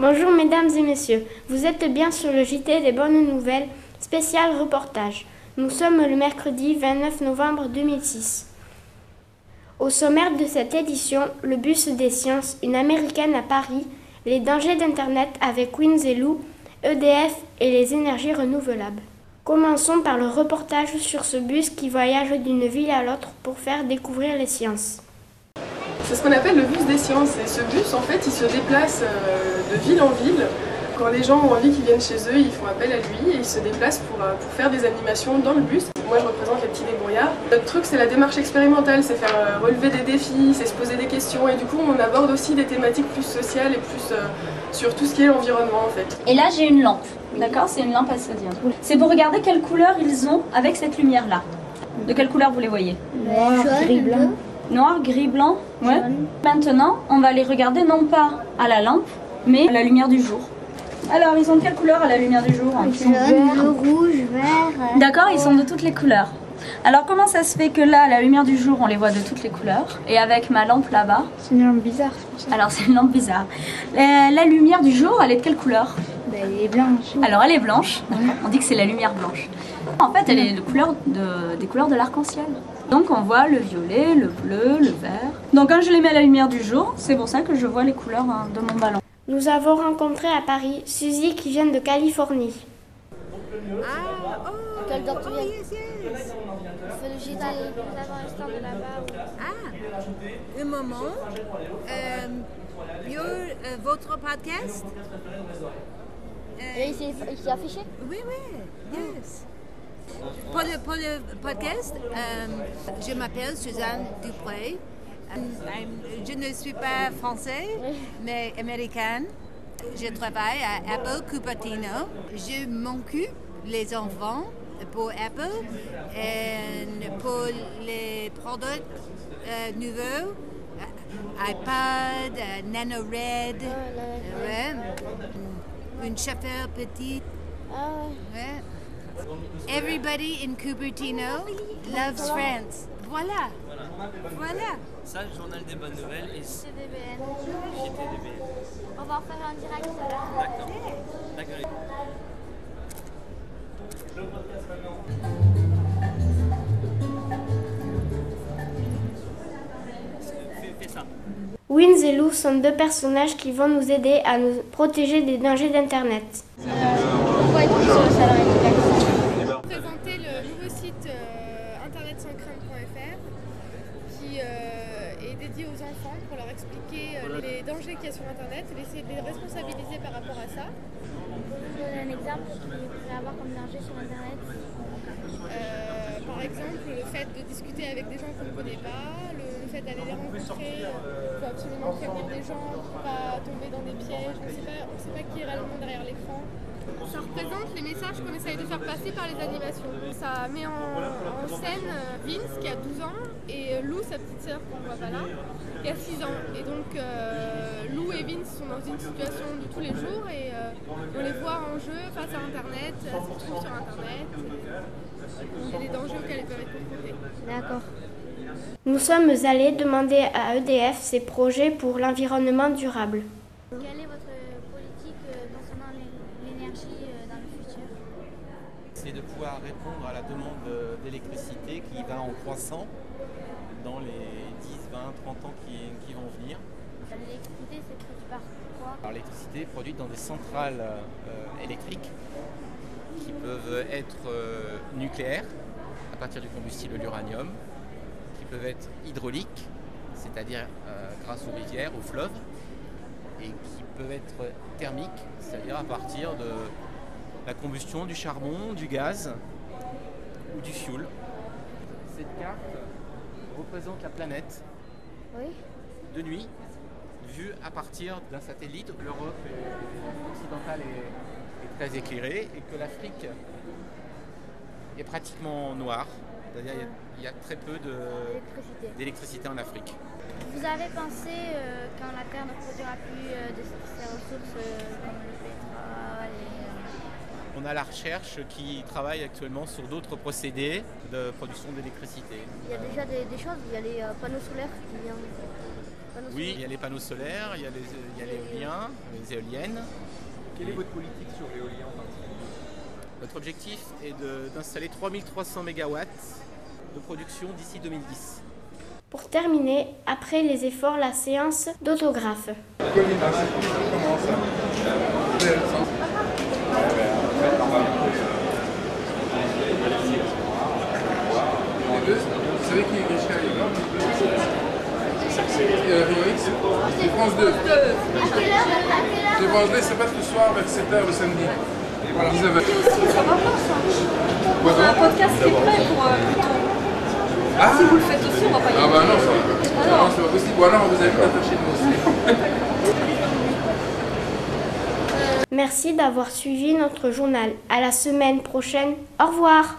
Bonjour mesdames et messieurs, vous êtes bien sur le JT des bonnes nouvelles, spécial reportage. Nous sommes le mercredi 29 novembre 2006. Au sommaire de cette édition, le bus des sciences, une américaine à Paris, les dangers d'Internet avec Wins et Lou, EDF et les énergies renouvelables. Commençons par le reportage sur ce bus qui voyage d'une ville à l'autre pour faire découvrir les sciences. C'est ce qu'on appelle le bus des sciences. Et ce bus, en fait, il se déplace euh, de ville en ville. Quand les gens ont envie qu'ils viennent chez eux, ils font appel à lui et il se déplace pour, euh, pour faire des animations dans le bus. Moi, je représente les petits débrouillards. Notre truc, c'est la démarche expérimentale, c'est faire euh, relever des défis, c'est se poser des questions. Et du coup, on aborde aussi des thématiques plus sociales et plus sur tout ce qui est l'environnement, en fait. Et là, j'ai une lampe. D'accord? C'est une lampe à sodium. C'est pour regarder quelle couleur ils ont avec cette lumière-là? De quelle couleur vous les voyez? Noir, gris, blanc noir, gris, blanc. Ouais. Maintenant, on va les regarder non pas à la lampe, mais à la lumière du jour. Alors, ils sont de quelle couleur à la lumière du jour? Jaune, rouge, vert. D'accord, ils sont de toutes les couleurs. Alors, comment ça se fait que là, à la lumière du jour, on les voit de toutes les couleurs? Et avec ma lampe là-bas? C'est une lampe bizarre, Alors, c'est une lampe bizarre. La, lumière du jour, elle est de quelle couleur? Ben, Elle est blanche. Alors, elle est blanche. On dit que c'est la lumière blanche. En fait, elle est de couleur de, des couleurs de l'arc-en-ciel. Donc on voit le violet, le bleu, le vert. Donc quand je les mets à la lumière du jour, c'est pour ça que je vois les couleurs hein, de mon ballon. Nous avons rencontré à Paris Suzy qui vient de Californie. Ah, oh, Quel oh, yes, yes. C'est le JT. Nous avons un stand là-bas. Ah, un moment. Euh, euh, votre podcast? Euh, il s'est affiché? Oui, oui, yes. Pour le, podcast, euh, je m'appelle Suzanne Dupré. Euh, je ne suis pas française, mais américaine. Je travaille à Apple Cupertino. Je m'occupe les enfants pour Apple et pour les produits euh, nouveaux, iPad, NanoRed, une chauffeur petite. Ah. Everybody in Cupertino loves France. Voilà. Voilà. Ça, le journal des bonnes nouvelles et CDBN. On va en faire un direct là. D'accord. D'accord. Wins et Lou sont deux personnages qui vont nous aider à nous protéger des dangers d'Internet. Enfants pour leur expliquer euh, les dangers qu'il y a sur Internet et essayer de les responsabiliser par rapport à ça. Vous donner un exemple qu'il pourrait avoir comme danger sur Internet Par exemple, le fait de discuter avec des gens qu'on ne connaît pas, le, fait d'aller les rencontrer, il faut absolument prévenir des gens pour pas tomber dans des pièges, on ne sait pas qui est réellement derrière l'écran. Ça représente les messages qu'on essaye de faire passer par les animations. Ça met en, scène euh, Vince qui a 12 ans et euh, Lou, sa petite sœur qu'on voit pas là, qui a 6 ans. Et donc euh, Lou et Vince sont dans une situation de tous les jours et on les voit en jeu face à Internet, elles se retrouvent sur Internet. Y a des dangers auxquels elles peuvent être confrontées. D'accord. Nous sommes allés demander à EDF ses projets pour l'environnement durable. Quelle est votre c'est de pouvoir répondre à la demande d'électricité qui va en croissant dans les 10, 20, 30 ans qui, vont venir. L'électricité, c'est produit par quoi? L'électricité est produite dans des centrales euh, électriques qui peuvent être euh, nucléaires à partir du combustible l'uranium, qui peuvent être hydrauliques, c'est-à-dire euh, grâce aux rivières, aux fleuves, et qui peuvent être thermiques, c'est-à-dire à partir de la combustion du charbon, du gaz ou du fioul. Cette carte représente la planète de nuit, vue à partir d'un satellite. L'Europe occidentale est, très éclairée et que l'Afrique est pratiquement noire. C'est-à-dire qu'il y, a très peu d'électricité en Afrique. Vous avez pensé, euh, quand la Terre ne produira plus euh, de ces ressources euh, comme le pétrole et on a la recherche qui travaille actuellement sur d'autres procédés de production d'électricité. Il y a déjà des, choses, il y a les euh, panneaux solaires qui viennent. Oui, il y a les panneaux solaires, il y a les, il y a l'éolien, les éoliennes. Quelle est votre politique sur l'éolien en particulier? Notre objectif est d'installer 3300 MW de production d'ici 2010. Pour terminer, après les efforts, la séance d'autographe. Vous savez qui est Grisha euh, Rio X C'est France 2. C'est France 2, c'est pas ce soir vers 7h le samedi. Et voilà, 19h. Quoi, Un non podcast qui est prêt pour euh, plus tôt. Ah, Si vous le faites aussi, on va pas y ah aller. bah non, ça va. Non, c'est pas possible. Ou alors on vous invite à faire chez nous aussi. Merci d'avoir suivi notre journal. À la semaine prochaine. Au revoir.